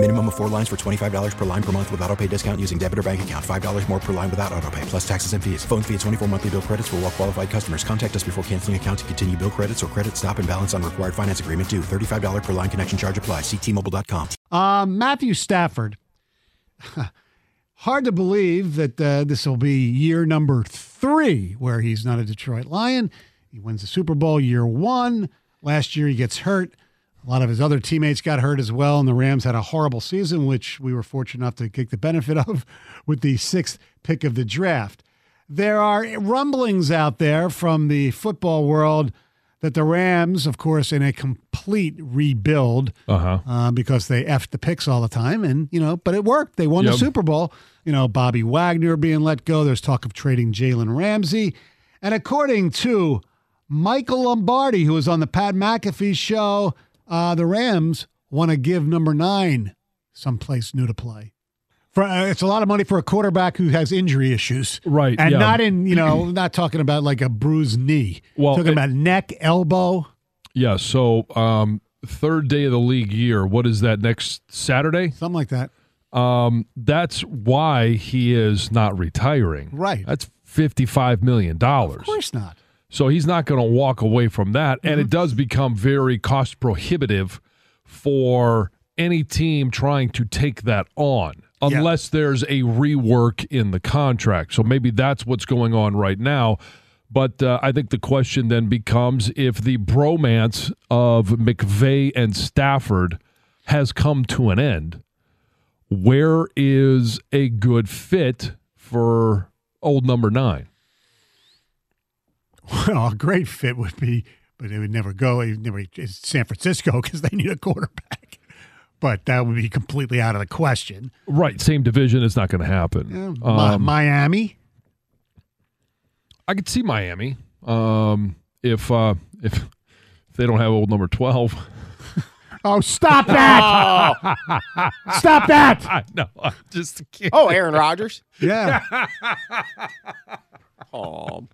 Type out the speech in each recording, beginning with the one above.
Minimum of four lines for $25 per line per month with auto pay discount using debit or bank account. $5 more per line without auto pay, plus taxes and fees. Phone fee at 24 monthly bill credits for all well qualified customers. Contact us before canceling account to continue bill credits or credit stop and balance on required finance agreement due. $35 per line connection charge apply. Ctmobile.com. Um, Matthew Stafford. Hard to believe that uh, this will be year number three where he's not a Detroit Lion. He wins the Super Bowl year one. Last year he gets hurt. A lot of his other teammates got hurt as well, and the Rams had a horrible season, which we were fortunate enough to get the benefit of with the sixth pick of the draft. There are rumblings out there from the football world that the Rams, of course, in a complete rebuild Uh-huh. uh, because they effed the picks all the time. And, you know, but it worked. They won Yep. the Super Bowl. You know, Bobby Wagner being let go. There's talk of trading Jalen Ramsey. And according to Michael Lombardi, who was on the Pat McAfee show, uh, the Rams want to give number nine someplace new to play. For, uh, it's a lot of money for a quarterback who has injury issues. Right, And yeah. not in, you know, not talking about like a bruised knee. Well, talking it- about neck, elbow. Yeah. So, um, third day of the league year. What is that next Saturday? Something like that. Um, that's why he is not retiring. Right. That's fifty-five million dollars. Of course not. So he's not going to walk away from that, and Mm-hmm. it does become very cost prohibitive for any team trying to take that on, Yeah. unless there's a rework in the contract. So maybe that's what's going on right now. But uh, I think the question then becomes if the bromance of McVay and Stafford has come to an end, where is a good fit for old number nine? Well, a great fit would be, but it would never go. It would never it's San Francisco because they need a quarterback. But that would be completely out of the question. Right, same division. It's not going to happen. Mi- Um, Miami. I could see Miami um, if uh, if if they don't have old number twelve. Oh, stop that! stop that! I know. I'm just kidding. Oh, Aaron Rodgers. Yeah. Oh,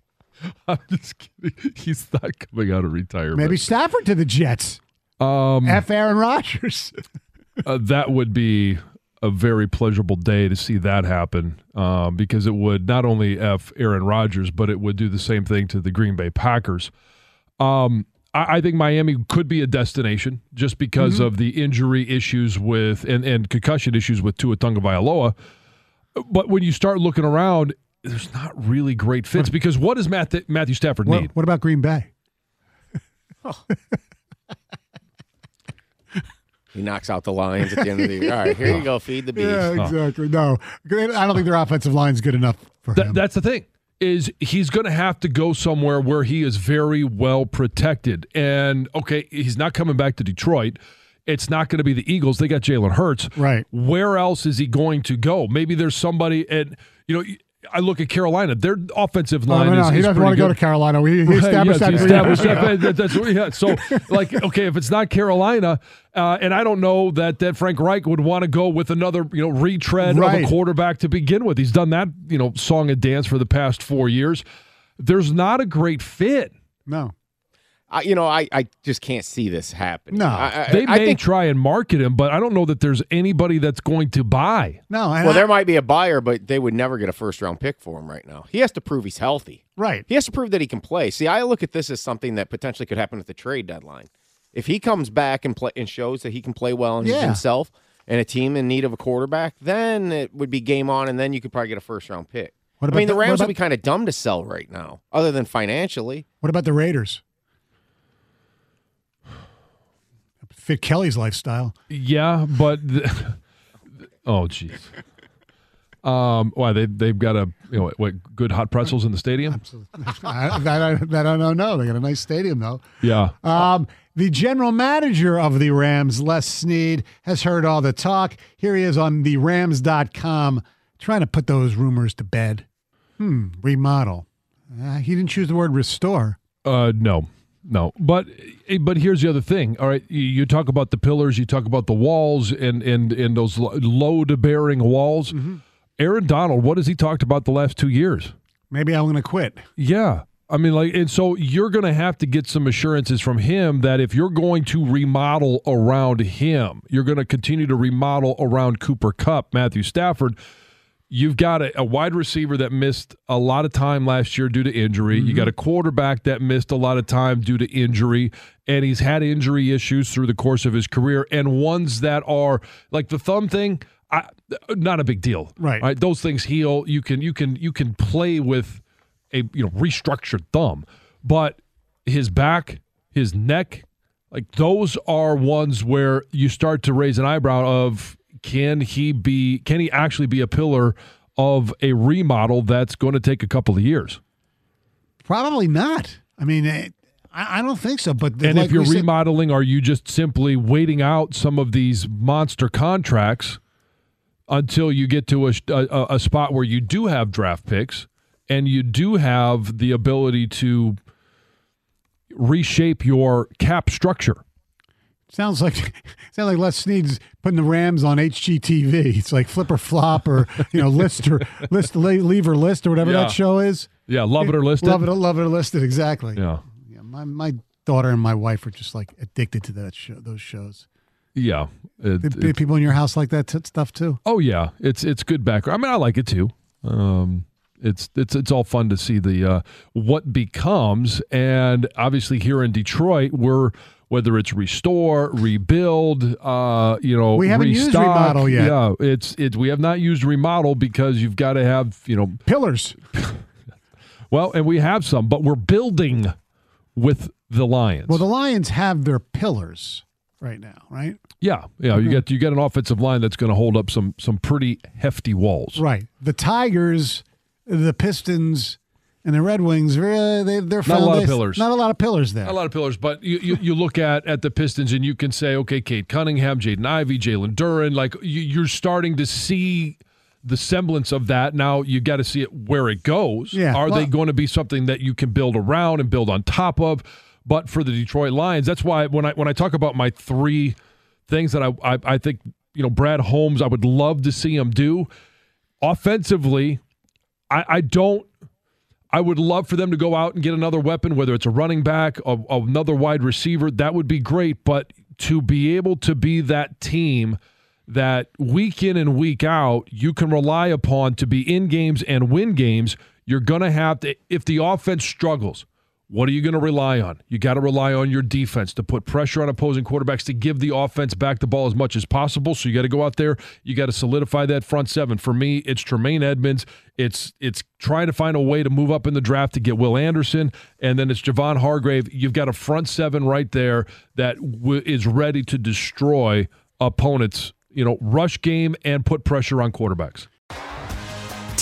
I'm just kidding. He's not coming out of retirement. Maybe Stafford to the Jets. um, F. Aaron Rodgers. uh, that would be a very pleasurable day to see that happen um, because it would not only f Aaron Rodgers, but it would do the same thing to the Green Bay Packers. Um, I, I think Miami could be a destination just because of the injury issues with and, and concussion issues with Tua Tagovailoa. But when you start looking around, there's not really great fits because what does Matt, Matthew Stafford what, need? what about Green Bay? he knocks out the Lions at the end of the year. All right, here you go. Feed the beast. Yeah, oh. exactly. No, I don't think their offensive line's good enough for Th- him. that's the thing is he's going to have to go somewhere where he is very well protected. And okay, he's not coming back to Detroit. It's not going to be the Eagles. They got Jalen Hurts. Right. Where else is he going to go? Maybe there's somebody and you know I look at Carolina. Their offensive Oh, line no, no, is, he is doesn't want to go to Carolina. Right, established yes, that. he Green Bay. established that. That- That's what, yeah. So, like, okay, if it's not Carolina, uh, and I don't know that that Frank Reich would want to go with another, you know, retread Right. of a quarterback to begin with. He's done that, you know, song and dance for the past four years. There's not a great fit. No. I, you know, I, I just can't see this happening. No. I, I, They I may think. try and market him, but I don't know that there's anybody that's going to buy. No. Well, I- there might be a buyer, but they would never get a first round pick for him right now. He has to prove he's healthy. right. He has to prove that he can play. See, I look at this as something that potentially could happen at the trade deadline. If he comes back and play and shows that he can play well and Yeah. himself and a team in need of a quarterback, then it would be game on, and then you could probably get a first round pick. What I mean, the the- Rams about- would be kind of dumb to sell right now, other than financially. What about the Raiders? Fit Kelly's lifestyle. Yeah, but the, oh, jeez. Um, why they they've got a you know what good hot pretzels in the stadium? I, that, I, that I don't know. They got a nice stadium though. Yeah. Um, the general manager of the Rams, Les Snead, has heard all the talk. Here he is on the Rams.com trying to put those rumors to bed. Hmm, remodel. Uh, he didn't choose the word restore. Uh, no, no. But eh, but here's the other thing. All right, you, you talk about the pillars, you talk about the walls, and and and those load bearing walls. Mm-hmm. Aaron Donald, what has he talked about the last two years? Maybe I'm going to quit. Yeah. I mean, like, and so you're going to have to get some assurances from him that if you're going to remodel around him, you're going to continue to remodel around Cooper Kupp, Matthew Stafford. You've got a, a wide receiver that missed a lot of time last year due to injury. You got a mm-hmm. quarterback that missed a lot of time due to injury, and he's had injury issues through the course of his career, and ones that are like the thumb thing. I, not a big deal, Right. Those things heal. You can you can you can play with a you know restructured thumb, but his back, his neck, like those are ones where you start to raise an eyebrow of can he be can he actually be a pillar of a remodel that's going to take a couple of years? Probably not. I mean, eh, I, I don't think so. But And like if you're said- remodeling, are you just simply waiting out some of these monster contracts until you get to a, a, a spot where you do have draft picks and you do have the ability to reshape your cap structure? Sounds like sounds like Les Snead's putting the Rams on HGTV. It's like flip or flop or you know list or list leave or list or whatever Yeah. that show is. Yeah, love it or listed. Love it, love it or listed. Exactly. Yeah, Yeah, my my daughter and my wife are just like addicted to that show. Those shows. yeah. It- Did, it- people in your house like that t- stuff too? Oh yeah, it's it's good background. I mean, I like it too. Um, it's it's it's all fun to see the uh, what becomes, and obviously here in Detroit, we're whether it's restore, rebuild, uh, you know, We haven't used remodel yet. Yeah, it's it's we have not used remodel because you've got to have you know Pillars. well, and we have some, but we're building with the Lions. Well, the Lions have their pillars right now, right? yeah, yeah, you get you get an offensive line that's going to hold up some some pretty hefty walls. Right. The Tigers, the Pistons, and the Red Wings. Really, they, they're Not a lot of pillars. Not a lot of pillars there. A lot of pillars, but you, you, you look at at the Pistons and you can say, okay, Cade Cunningham, Jaden Ivey, Jalen Duren, like you, you're starting to see the semblance of that. Now you got to see it where it goes. Yeah, Are well- they going to be something that you can build around and build on top of? But for the Detroit Lions, that's why when I when I talk about my three things that I I, I think you know Brad Holmes, I would love to see him do offensively. I, I don't I would love for them to go out and get another weapon, whether it's a running back, a, another wide receiver. That would be great. But to be able to be that team that week in and week out you can rely upon to be in games and win games, you're going to have to, if the offense struggles, what are you going to rely on? You got to rely on your defense to put pressure on opposing quarterbacks to give the offense back the ball as much as possible. So you got to go out there. You got to solidify that front seven. For me, it's Tremaine Edmunds. It's it's trying to find a way to move up in the draft to get Will Anderson, and then it's Javon Hargrave. You've got a front seven right there that w- is ready to destroy opponents. You know, rush game and put pressure on quarterbacks.